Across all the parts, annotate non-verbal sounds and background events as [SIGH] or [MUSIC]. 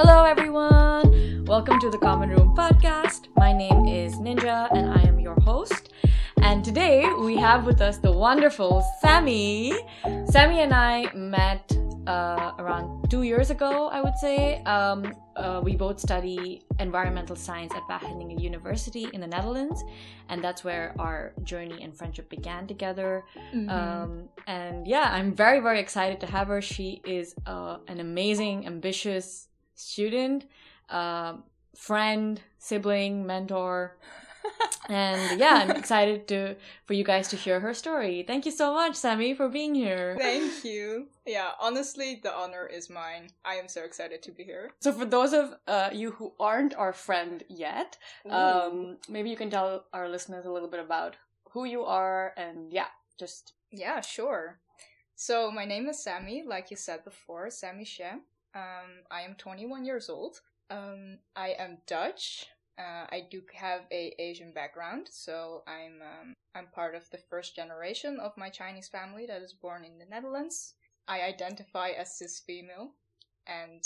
Hello, everyone. Welcome to the Common Room podcast. My name is Ninja, and I am your host. And today we have with us the wonderful Sammy. Sammy and I met uh, around two years ago, I would say. Um, uh, we both study environmental science at Wageningen University in the Netherlands, and that's where our journey and friendship began together. Mm-hmm. Um, and yeah, I'm very, very excited to have her. She is uh, an amazing, ambitious student, um friend, sibling, mentor. [LAUGHS] and yeah, I'm excited to for you guys to hear her story. Thank you so much, Sammy, for being here. Thank you. Yeah, honestly, the honor is mine. I am so excited to be here. So, for those of uh, you who aren't our friend yet, um, maybe you can tell our listeners a little bit about who you are, and yeah, just Yeah, sure. So, my name is Sammy, like you said before, Sammy Xie. Um, I am 21 years old. Um, I am Dutch. Uh, I do have a Asian background, so I'm um, I'm part of the first generation of my Chinese family that is born in the Netherlands. I identify as cis female, and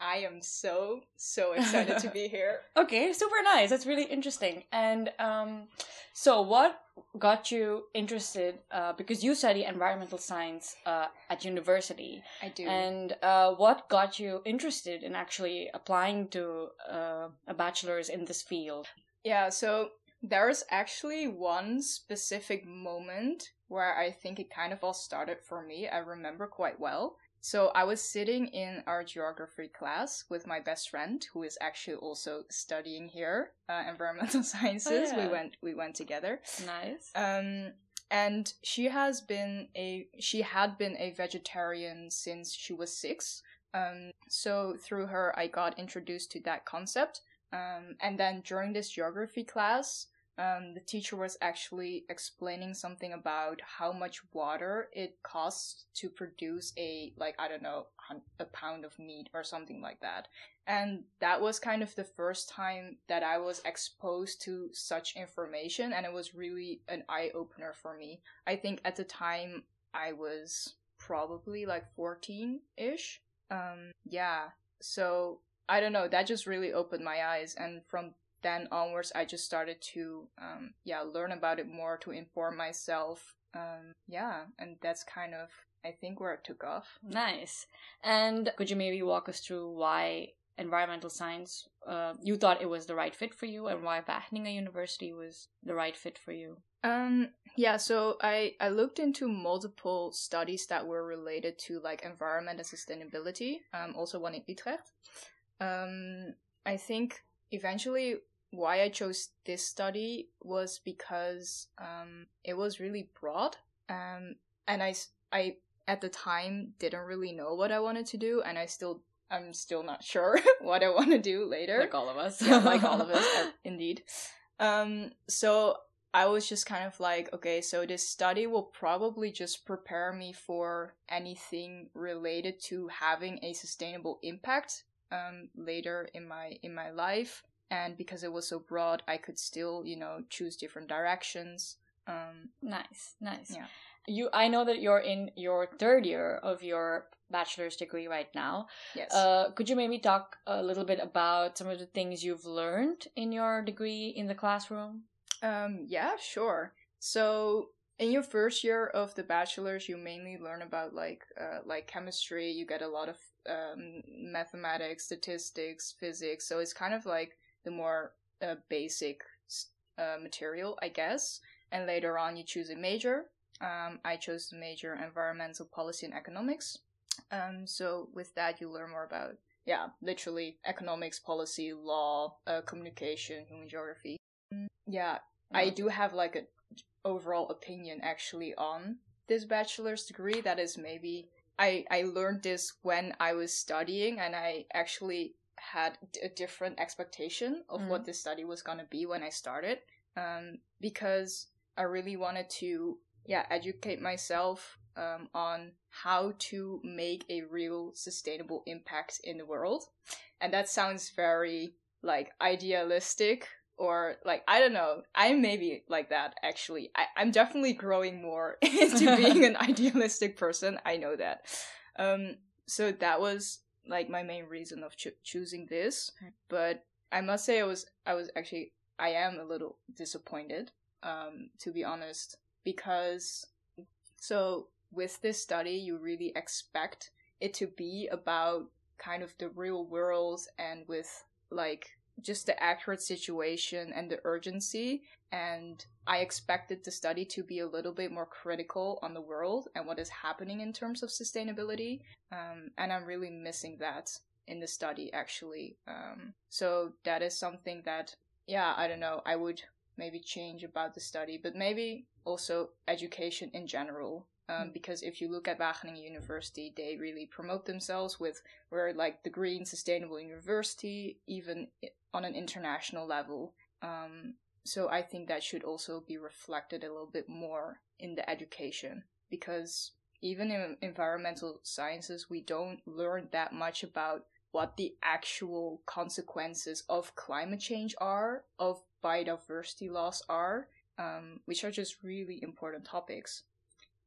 I am so so [LAUGHS] excited to be here. okay, super nice. That's really interesting. And um, so, what got you interested? Uh, because you study environmental science uh, at university, I do. and uh, what got you interested in actually applying to uh, a bachelor's in this field? Yeah, so there's actually one specific moment where I think it kind of all started for me. I remember quite well. So I was sitting in our geography class with my best friend, who is actually also studying here, uh, environmental [LAUGHS] sciences. yeah. We went we went together. Nice. Um, and she has been a she had been a vegetarian since she was six. Um, so through her, I got introduced to that concept. Um, and then during this geography class, um, the teacher was actually explaining something about how much water it costs to produce a like I don't know a pound of meat or something like that. And that was kind of the first time that I was exposed to such information, and it was really an eye opener for me. I think at the time I was probably like 14 ish. Um, yeah. So I don't know, that just really opened my eyes. And from then onwards, I just started to, um, yeah, learn about it more to inform myself. Um, yeah. And that's kind of, I think, where it took off. Nice. And could you maybe walk us through why environmental science uh, you thought it was the right fit for you, and why Wageningen University was the right fit for you? Um, yeah, so I, I looked into multiple studies that were related to like environment and sustainability, um, also one in Utrecht. Um, I think eventually why I chose this study was because um, it was really broad, um, and I at the time didn't really know what I wanted to do, and I still I'm still not sure [LAUGHS] what I want to do later Like all of us. yeah, like all of us, [LAUGHS] uh, indeed. Um, so I was just kind of like, okay, so this study will probably just prepare me for anything related to having a sustainable impact um, later in my in my life. And because it was so broad, I could still, you know, choose different directions. Um, Nice, nice. Yeah. You, I know that you're in your third year of your bachelor's degree right now. yes. Uh, could you maybe talk a little bit about some of the things you've learned in your degree in the classroom? Um, yeah, sure. So in your first year of the bachelor's, you mainly learn about like uh, like chemistry. You get a lot of um, mathematics, statistics, physics. So it's kind of like the more uh, basic uh, material, I guess. And later on, you choose a major. Um, I chose the major environmental policy and economics. Um, so with that, you learn more about yeah, literally economics, policy, law, uh, communication, human geography. Mm, Yeah, I do have like an overall opinion actually on this bachelor's degree that is maybe I I learned this when I was studying and I actually had d- a different expectation of what this study was going to be when I started um because I really wanted to yeah educate myself um, on how to make a real sustainable impact in the world and that sounds very like idealistic or like I don't know. I'm maybe like that actually. I, I'm definitely growing more [LAUGHS] into [LAUGHS] being an idealistic person. I know that. Um, so that was like my main reason of cho- choosing this. But I must say, I was I was actually I am a little disappointed, um, to be honest, because so with this study, you really expect it to be about kind of the real world and with like just the accurate situation and the urgency. And I expected the study to be a little bit more critical on the world and what is happening in terms of sustainability. Um, and I'm really missing that in the study, actually. Um, so that is something that, yeah, I don't know, I would maybe change about the study, but maybe also education in general. Um, because if you look at Wageningen University, they really promote themselves with we're like the green sustainable university, even on an international level. Um, so I think that should also be reflected a little bit more in the education because even in environmental sciences, we don't learn that much about what the actual consequences of climate change are, of biodiversity loss are, um, which are just really important topics.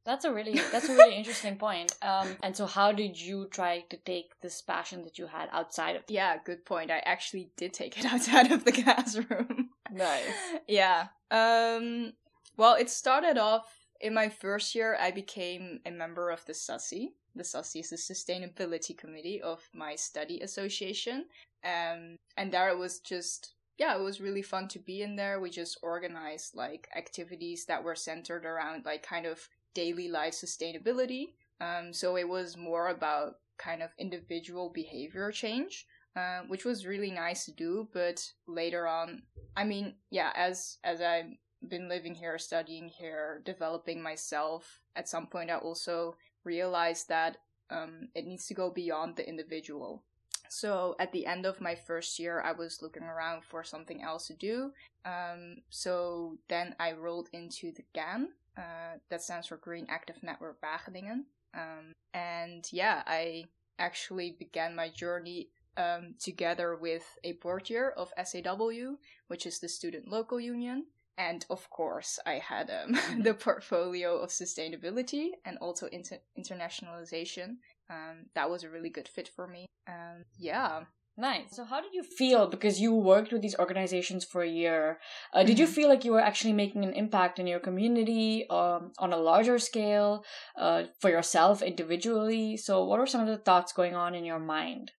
That's a really [LAUGHS] that's a really interesting point. Um, and so, how did you try to take this passion that you had outside of? Yeah, good point. I actually did take it [LAUGHS] outside of the classroom. Nice. [LAUGHS] yeah. Um. Well, it started off in my first year. I became a member of the SUSI. The SUSI is the Sustainability Committee of my study association. Um, and there it was just yeah, it was really fun to be in there. We just organized like activities that were centered around like kind of daily life sustainability. Um, so it was more about kind of individual behavior change, uh, which was really nice to do. But later on, I mean, yeah, as as I've been living here, studying here, developing myself, at some point I also realized that um, it needs to go beyond the individual. So at the end of my first year, I was looking around for something else to do. Um, so then I rolled into the GAN, uh, that stands for Green Active Network Wageningen. Um, and yeah, I actually began my journey um, together with a board year of SAW, which is the Student Local Union. And of course, I had um, [LAUGHS] the portfolio of sustainability and also inter- internationalization. Um, that was a really good fit for me. Um, yeah, Nice. So, how did you feel because you worked with these organizations for a year? Uh, did you mm-hmm. feel like you were actually making an impact in your community um, on a larger scale uh, for yourself individually? So, what were some of the thoughts going on in your mind?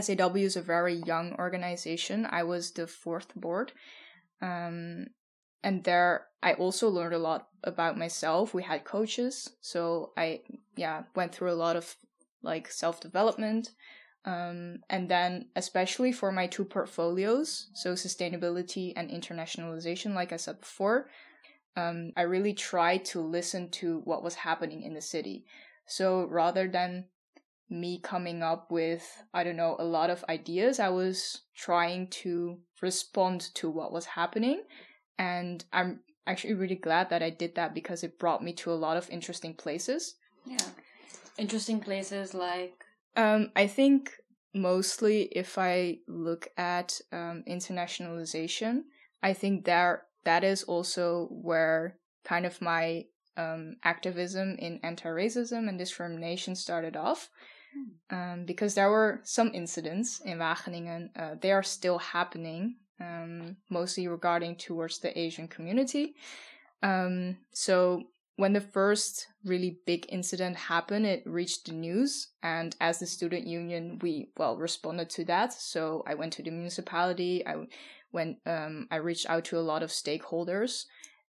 SAW is a very young organization. I was the fourth board. Um, and there I also learned a lot about myself. We had coaches, so I yeah went through a lot of like self development. Um, and then, especially for my two portfolios, so sustainability and internationalization, like I said before, um, I really tried to listen to what was happening in the city. So rather than me coming up with, I don't know, a lot of ideas, I was trying to respond to what was happening. And I'm actually really glad that I did that because it brought me to a lot of interesting places. Yeah. Interesting places like um, I think mostly if I look at um, internationalization, I think there that is also where kind of my um, activism in anti-racism and discrimination started off. Um, because there were some incidents in Wageningen, uh, they are still happening, um, mostly regarding towards the Asian community. Um, so when the first really big incident happened, it reached the news. And as the student union, we, well, responded to that. So I went to the municipality. I went, um, I reached out to a lot of stakeholders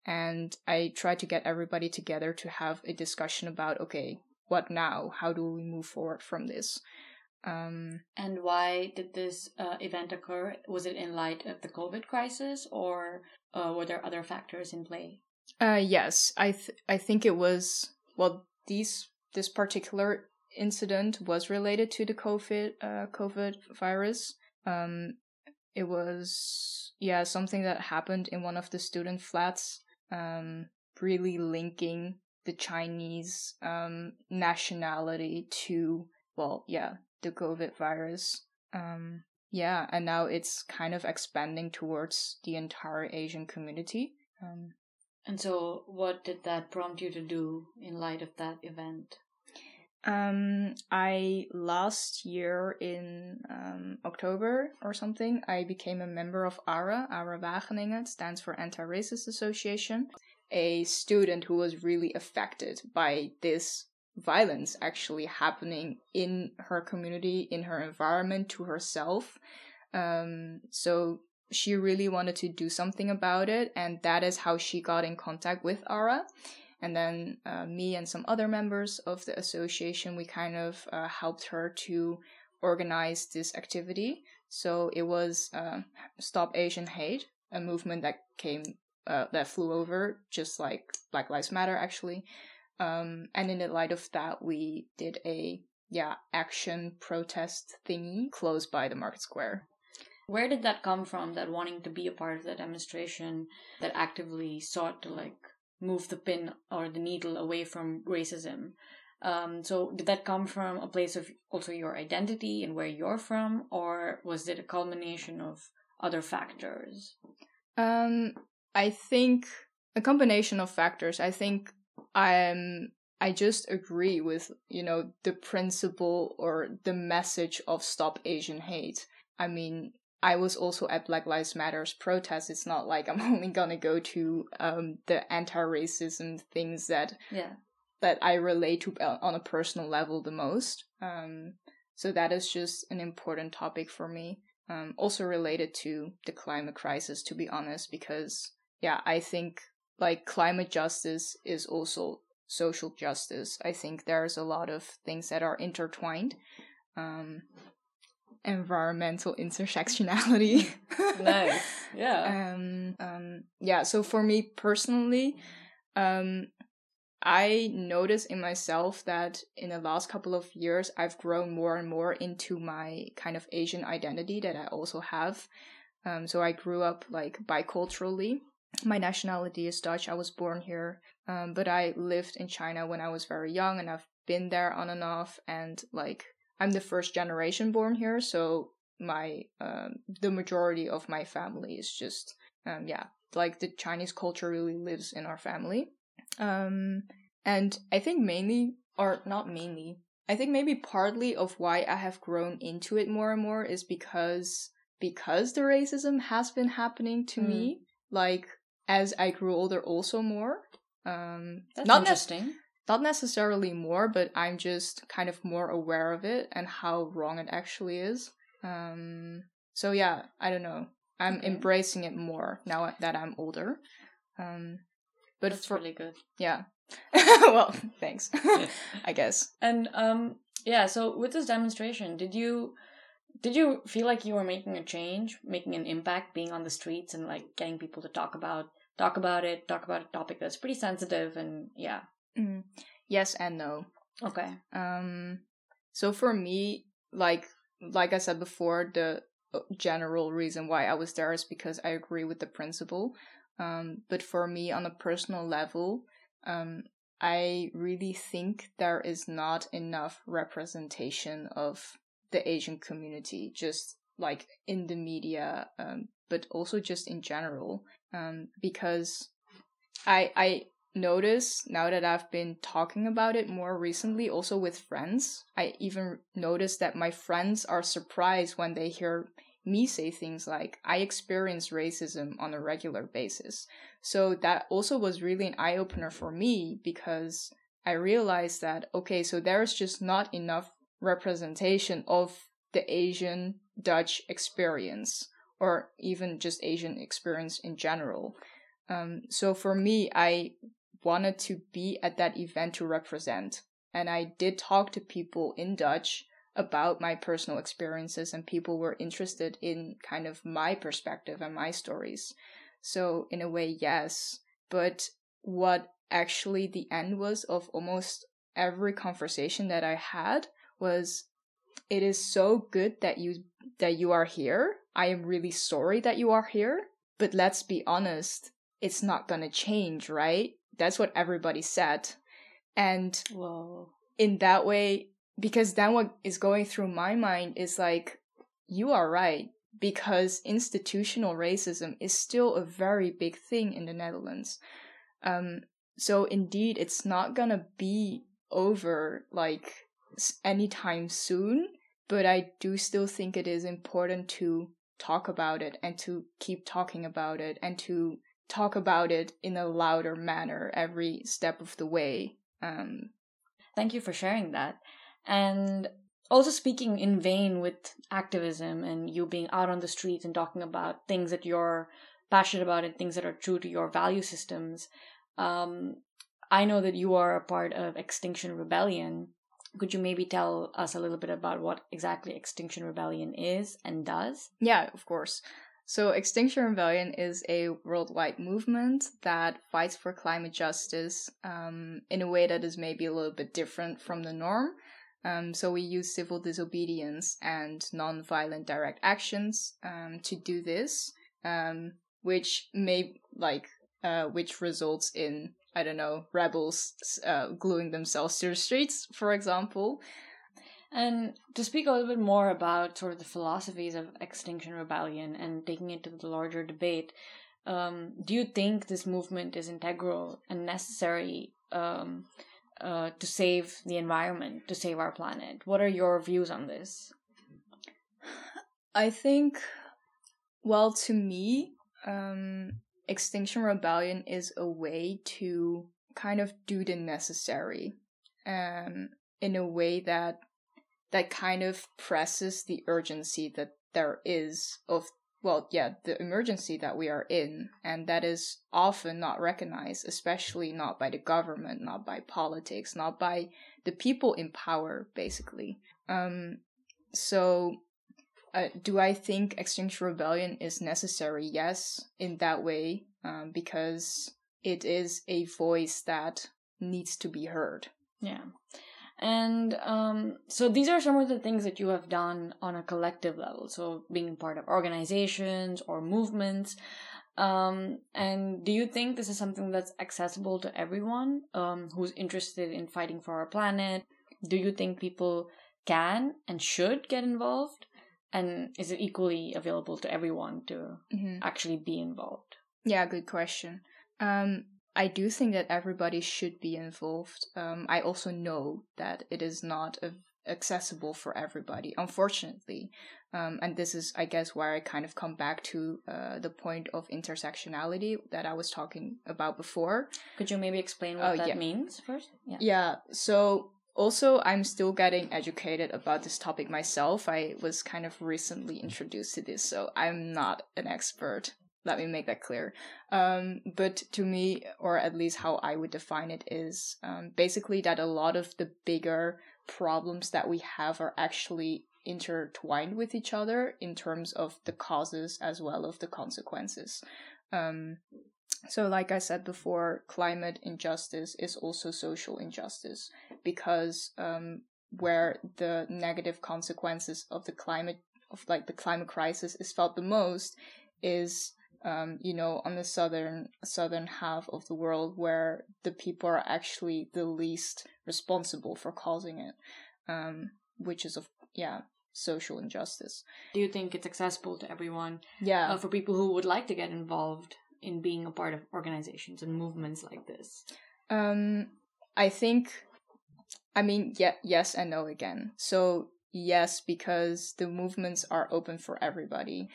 and I tried to get everybody together to have a discussion about, okay, what now? How do we move forward from this? Um, and why did this uh, event occur? Was it in light of the COVID crisis or uh, were there other factors in play? Uh, yes, I th- I think it was well these this particular incident was related to the COVID uh, COVID virus. Um, it was yeah something that happened in one of the student flats. Um, really linking the Chinese um nationality to well yeah the COVID virus. Um, yeah, and now it's kind of expanding towards the entire Asian community. Um, and so, what did that prompt you to do in light of that event? Um, I last year in um, October or something, I became a member of ARA. ARA Wageningen it stands for Anti-Racist Association. A student who was really affected by this violence actually happening in her community, in her environment, to herself. Um, so she really wanted to do something about it, and that is how she got in contact with ARA and then uh, me and some other members of the association we kind of uh, helped her to organize this activity so it was uh, stop asian hate a movement that came uh, that flew over just like black lives matter actually um, and in the light of that we did a yeah action protest thingy close by the market square where did that come from that wanting to be a part of the demonstration that actively sought to like move the pin or the needle away from racism. Um, so did that come from a place of also your identity and where you're from, or was it a culmination of other factors? Um, I think a combination of factors. I think I'm I just agree with, you know, the principle or the message of stop Asian hate. I mean, I was also at Black Lives Matters protests. It's not like I'm [LAUGHS] only gonna go to um, the anti-racism things that yeah that I relate to uh, on a personal level the most. Um, so that is just an important topic for me. Um, also related to the climate crisis, to be honest, because yeah, I think like climate justice is also social justice. I think there's a lot of things that are intertwined. Um, environmental [LAUGHS] intersectionality. nice. [LAUGHS] Yeah. Um, um, yeah. So for me personally, um, I notice in myself that in the last couple of years, I've grown more and more into my kind of Asian identity that I also have. Um, so I grew up like biculturally. My nationality is Dutch. I was born here, um, but I lived in China when I was very young, and I've been there on and off. And like I'm the first generation born here, so my um, the majority of my family is just um, yeah, like the Chinese culture really lives in our family. Um, and I think mainly, or not mainly, I think maybe partly of why I have grown into it more and more is because because the racism has been happening to mm. me, like as I grew older, also more. Um, That's not interesting. Ne- not necessarily more, but I'm just kind of more aware of it and how wrong it actually is. Um, so yeah, I don't know. I'm okay. embracing it more now that I'm older. Um, but That's for, really good. Yeah. [LAUGHS] well, thanks. [LAUGHS] [LAUGHS] I guess. And um, yeah. So with this demonstration, did you did you feel like you were making a change, making an impact, being on the streets and like getting people to talk about talk about it, talk about a topic that's pretty sensitive and yeah, Mm, yes and no. Okay. Um. So for me, like like I said before, the uh, general reason why I was there is because I agree with the principle. Um. But for me, on a personal level, um, I really think there is not enough representation of the Asian community, just like in the media, um, but also just in general. Um, because I I notice now that I've been talking about it more recently, also with friends. I even notice that my friends are surprised when they hear me say things like, I experience racism on a regular basis. So that also was really an eye opener for me because I realized that, okay, so there's just not enough representation of the Asian Dutch experience or even just Asian experience in general. Um, so for me, I wanted to be at that event to represent. And I did talk to people in Dutch about my personal experiences, and people were interested in kind of my perspective and my stories. So, in a way, yes. But what actually the end was of almost every conversation that I had was it is so good that you that you are here. I am really sorry that you are here, but let's be honest, it's not going to change, right? That's what everybody said. And Whoa. in that way, because then what is going through my mind is like, you are right. Because institutional racism is still a very big thing in the Netherlands. Um, so indeed, it's not gonna be over like anytime soon, but I do still think it is important to talk about it and to keep talking about it and to talk about it in a louder manner every step of the way. Um, Thank you for sharing that. And also speaking in vein with activism and you being out on the streets and talking about things that you're passionate about and things that are true to your value systems. Um, I know that you are a part of Extinction Rebellion. Could you maybe tell us a little bit about what exactly Extinction Rebellion is and does? Yeah, of course. So, Extinction Rebellion is a worldwide movement that fights for climate justice um, in a way that is maybe a little bit different from the norm. Um, so, we use civil disobedience and non-violent direct actions um, to do this, um, which may like uh, which results in I don't know rebels uh, gluing themselves to the streets, for example. And to speak a little bit more about sort of the philosophies of Extinction Rebellion and taking it to the larger debate, um, do you think this movement is integral and necessary um, uh, to save the environment, to save our planet? What are your views on this? I think, well, to me, um, Extinction Rebellion is a way to kind of do the necessary um, in a way that that kind of presses the urgency that there is of well yeah the emergency that we are in and that is often not recognized especially not by the government not by politics not by the people in power basically. Um so uh, do i think extinction rebellion is necessary yes in that way um, because it is a voice that needs to be heard yeah and um, so these are some of the things that you have done on a collective level. So being part of organizations or movements. Um, and do you think this is something that's accessible to everyone um, who's interested in fighting for our planet? Do you think people can and should get involved? And is it equally available to everyone to mm-hmm. actually be involved? Yeah, good question. Um, I do think that everybody should be involved. Um, I also know that it is not a, accessible for everybody, unfortunately. Um, and this is, I guess, where I kind of come back to uh, the point of intersectionality that I was talking about before. Could you maybe explain what uh, that yeah. means first? Yeah. Yeah. So also i'm still getting educated about this topic myself i was kind of recently introduced to this so i'm not an expert let me make that clear. Um, but to me, or at least how I would define it, is um, basically that a lot of the bigger problems that we have are actually intertwined with each other in terms of the causes as well as the consequences. Um, so, like I said before, climate injustice is also social injustice because um, where the negative consequences of the climate of like the climate crisis is felt the most is um, you know, on the southern southern half of the world where the people are actually the least responsible for causing it, um, which is of yeah social injustice. Do you think it's accessible to everyone? Yeah, uh, for people who would like to get involved in being a part of organizations and movements like this. Um, I think, I mean, yeah, yes and no again. So yes, because the movements are open for everybody.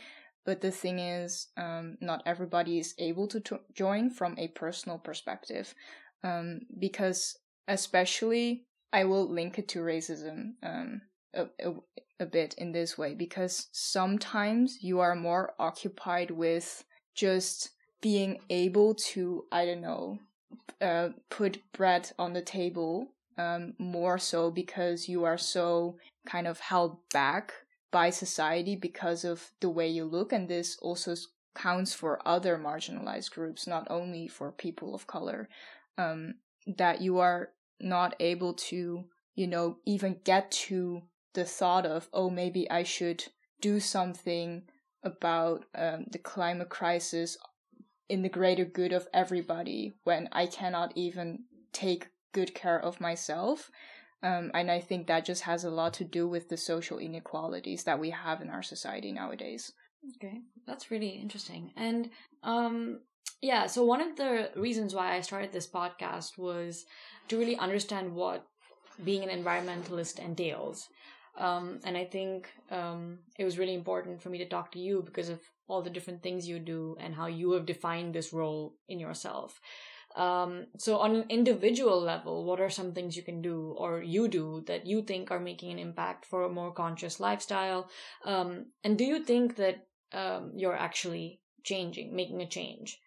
But the thing is, um, not everybody is able to t- join from a personal perspective, um, because especially I will link it to racism um, a, a, a bit in this way, because sometimes you are more occupied with just being able to, I don't know, uh, put bread on the table um, more so because you are so kind of held back by society because of the way you look, and this also counts for other marginalized groups, not only for people of color, um, that you are not able to, you know, even get to the thought of, oh, maybe I should do something about um, the climate crisis in the greater good of everybody when I cannot even take good care of myself. Um, and I think that just has a lot to do with the social inequalities that we have in our society nowadays. Okay, that's really interesting. And um, yeah, so one of the reasons why I started this podcast was to really understand what being an environmentalist entails. Um, and I think um, it was really important for me to talk to you because of all the different things you do and how you have defined this role in yourself. Um, so, on an individual level, what are some things you can do or you do that you think are making an impact for a more conscious lifestyle? Um, and do you think that um, you're actually changing, making a change?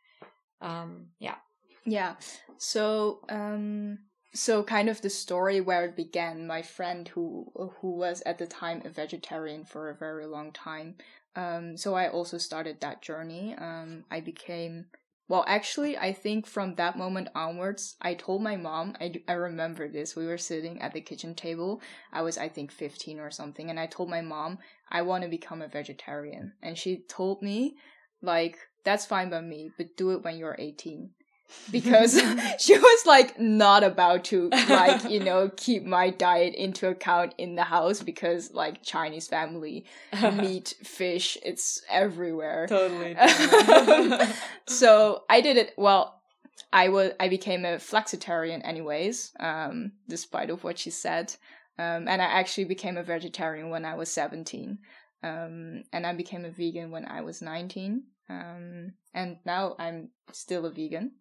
Um, yeah. Yeah. So, um, so kind of the story where it began. My friend who who was at the time a vegetarian for a very long time. Um, so I also started that journey. Um, I became well, actually, I think from that moment onwards, I told my mom, I, I remember this. We were sitting at the kitchen table. I was, I think, 15 or something. And I told my mom, I want to become a vegetarian. And she told me, like, that's fine by me, but do it when you're 18 because [LAUGHS] [LAUGHS] she was like not about to like you know keep my diet into account in the house because like chinese family [LAUGHS] meat fish it's everywhere totally, totally. so i did it well i was i became a flexitarian anyways um despite of what she said um and i actually became a vegetarian when i was 17 um and i became a vegan when i was 19 um and now i'm still a vegan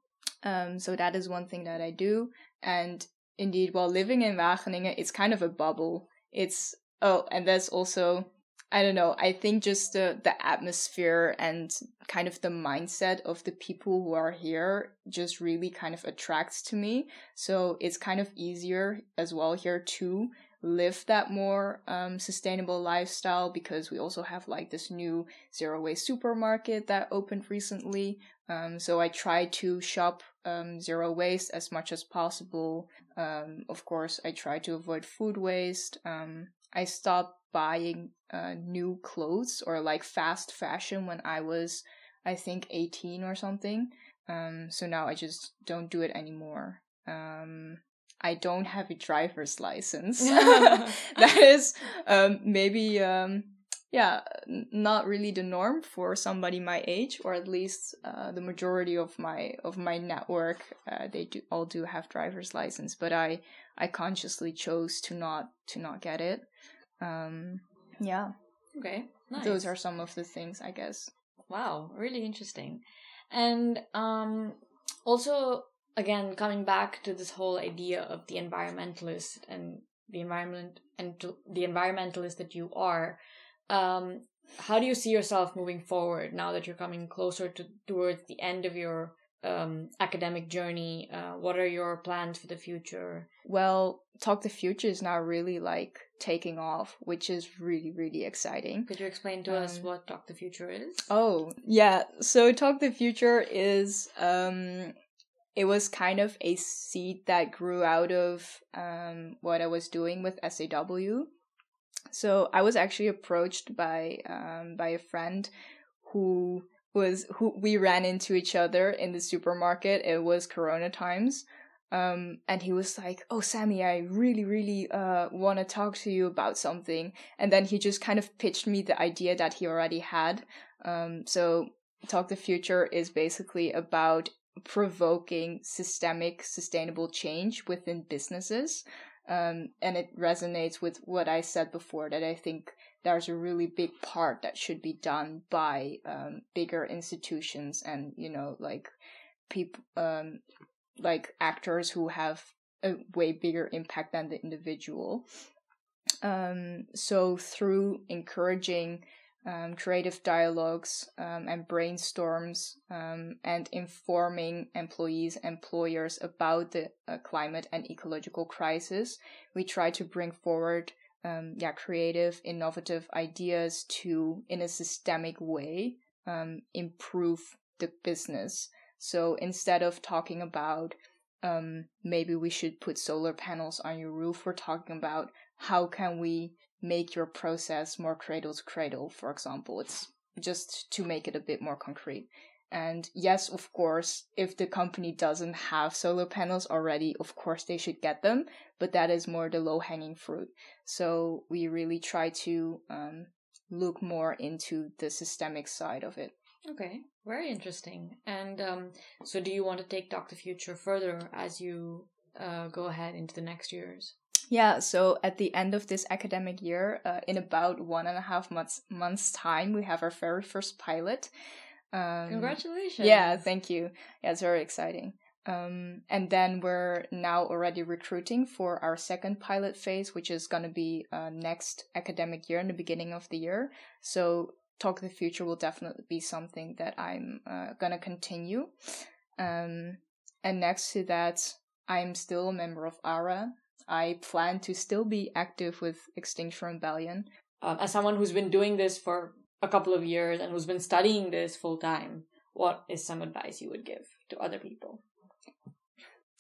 um, so that is one thing that I do. And indeed, while living in Wageningen, it's kind of a bubble. It's oh, and that's also I don't know. I think just the the atmosphere and kind of the mindset of the people who are here just really kind of attracts to me. So it's kind of easier as well here to live that more um, sustainable lifestyle because we also have like this new zero waste supermarket that opened recently. Um, so I try to shop um, zero waste as much as possible. Um, of course, I try to avoid food waste. Um, I stopped buying uh, new clothes or like fast fashion when I was, I think, 18 or something. Um, so now I just don't do it anymore. Um, I don't have a driver's license. [LAUGHS] [LAUGHS] that is um, maybe um, yeah, not really the norm for somebody my age, or at least uh, the majority of my of my network. Uh, they do all do have driver's license, but I I consciously chose to not to not get it. Um, yeah. Okay. Nice. Those are some of the things, I guess. Wow, really interesting. And um, also, again, coming back to this whole idea of the environmentalist and the environment and the environmentalist that you are um, how do you see yourself moving forward now that you're coming closer to towards the end of your um, academic journey? Uh, what are your plans for the future? Well, Talk the Future is now really like taking off, which is really, really exciting. Could you explain to um, us what Talk the Future is? Oh, yeah. So Talk the Future is um it was kind of a seed that grew out of um what I was doing with SAW. So I was actually approached by um, by a friend who was who we ran into each other in the supermarket. It was Corona times. Um, and he was like, "Oh, Sammy, I really, really uh, want to talk to you about something." And then he just kind of pitched me the idea that he already had. Um, so, Talk the Future is basically about provoking systemic, sustainable change within businesses. Um, and it resonates with what I said before that I think there's a really big part that should be done by um, bigger institutions and you know like people um, like actors who have a way bigger impact than the individual. Um, so through encouraging um, creative dialogues um, and brainstorms um, and informing employees employers about the uh, climate and ecological crisis. We try to bring forward um, yeah creative innovative ideas to in a systemic way um, improve the business. So instead of talking about um, maybe we should put solar panels on your roof we're talking about how can we make your process more cradle to cradle, for example. It's just to make it a bit more concrete. And yes, of course, if the company doesn't have solar panels already, of course they should get them, but that is more the low hanging fruit. So we really try to um, look more into the systemic side of it. Okay, very interesting. And um, so, do you want to take Talk the Future further as you uh, go ahead into the next years? Yeah, so at the end of this academic year, uh, in about one and a half months months time, we have our very first pilot. Um, Congratulations! Yeah, thank you. Yeah, it's very exciting. Um, and then we're now already recruiting for our second pilot phase, which is going to be uh, next academic year in the beginning of the year. So, Talk the Future will definitely be something that I'm uh, going to continue. Um, and next to that, I'm still a member of ARA, I plan to still be active with Extinction Rebellion. Um, as someone who's been doing this for a couple of years and who's been studying this full time, what is some advice you would give to other people?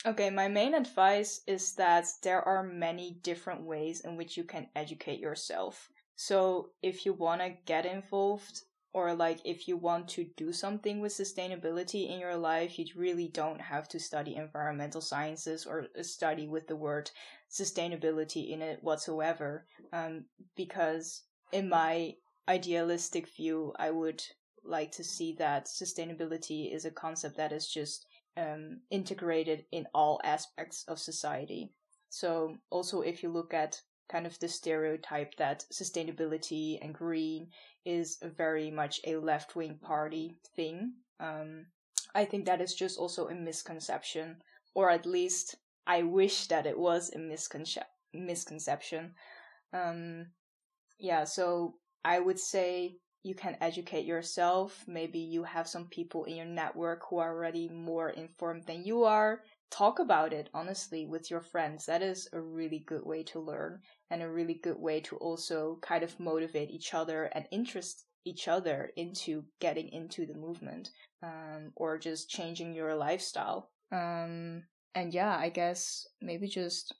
Okay, my main advice is that there are many different ways in which you can educate yourself. So, if you want to get involved or like if you want to do something with sustainability in your life, you really don't have to study environmental sciences or study with the word sustainability in it whatsoever. Um, because in my idealistic view, I would like to see that sustainability is a concept that is just um, integrated in all aspects of society. So also if you look at kind of the stereotype that sustainability and green is very much a left wing party thing. Um, I think that is just also a misconception, or at least I wish that it was a misconce- misconception. Um, yeah, so I would say you can educate yourself. Maybe you have some people in your network who are already more informed than you are. Talk about it honestly with your friends. That is a really good way to learn and a really good way to also kind of motivate each other and interest each other into getting into the movement um, or just changing your lifestyle. Um, and yeah, I guess maybe just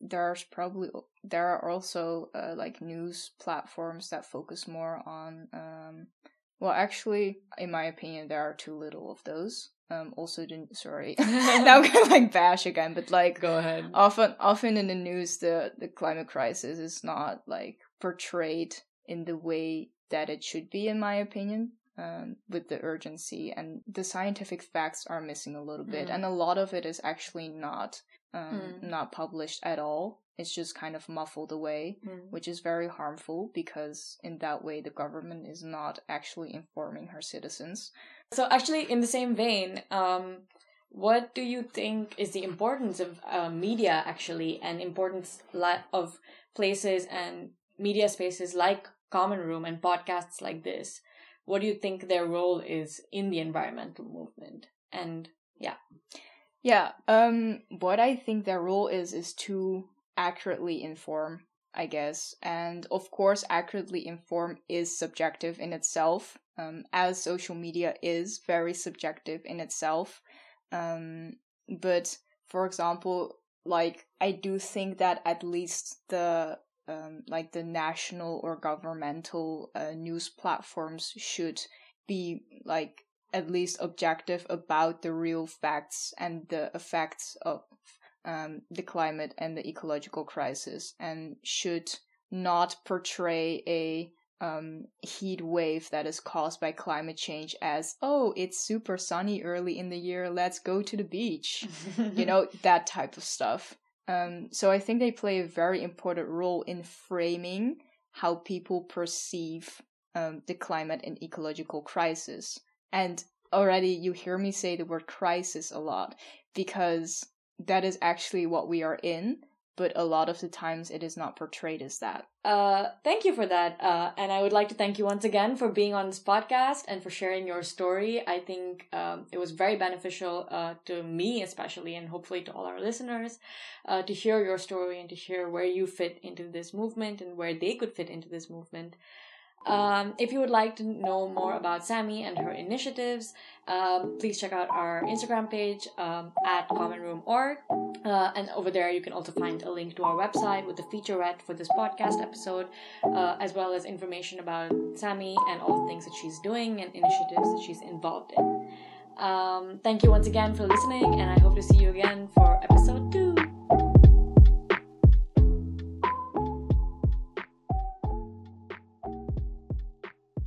there's probably there are also uh, like news platforms that focus more on um, well actually in my opinion there are too little of those um, also didn't sorry [LAUGHS] [LAUGHS] now I'm gonna like bash again, but like go ahead. Often, often in the news, the the climate crisis is not like portrayed in the way that it should be, in my opinion. Um, with the urgency and the scientific facts are missing a little bit, mm. and a lot of it is actually not um, mm. not published at all. It's just kind of muffled away, mm. which is very harmful because in that way the government is not actually informing her citizens. So, actually, in the same vein, um, what do you think is the importance of uh, media actually, and importance li- of places and media spaces like Common Room and podcasts like this? What do you think their role is in the environmental movement? And yeah. Yeah, um, what I think their role is is to accurately inform, I guess. And of course, accurately inform is subjective in itself um, as social media is very subjective in itself. Um, but for example, like I do think that at least the um, like the national or governmental uh, news platforms should be like at least objective about the real facts and the effects of um, the climate and the ecological crisis and should not portray a um, heat wave that is caused by climate change as, oh, it's super sunny early in the year, let's go to the beach. [LAUGHS] you know, that type of stuff. Um, so I think they play a very important role in framing how people perceive um, the climate and ecological crisis. And already you hear me say the word crisis a lot because that is actually what we are in but a lot of the times it is not portrayed as that. Uh, thank you for that. Uh, and I would like to thank you once again for being on this podcast and for sharing your story. I think um, it was very beneficial uh, to me, especially, and hopefully to all our listeners, uh, to hear your story and to hear where you fit into this movement and where they could fit into this movement. Um, if you would like to know more about Sammy and her initiatives, um, please check out our Instagram page um, at commonroom.org. Uh, and over there, you can also find a link to our website with the featurette for this podcast episode, uh, as well as information about Sammy and all the things that she's doing and initiatives that she's involved in. Um, thank you once again for listening, and I hope to see you again for episode two.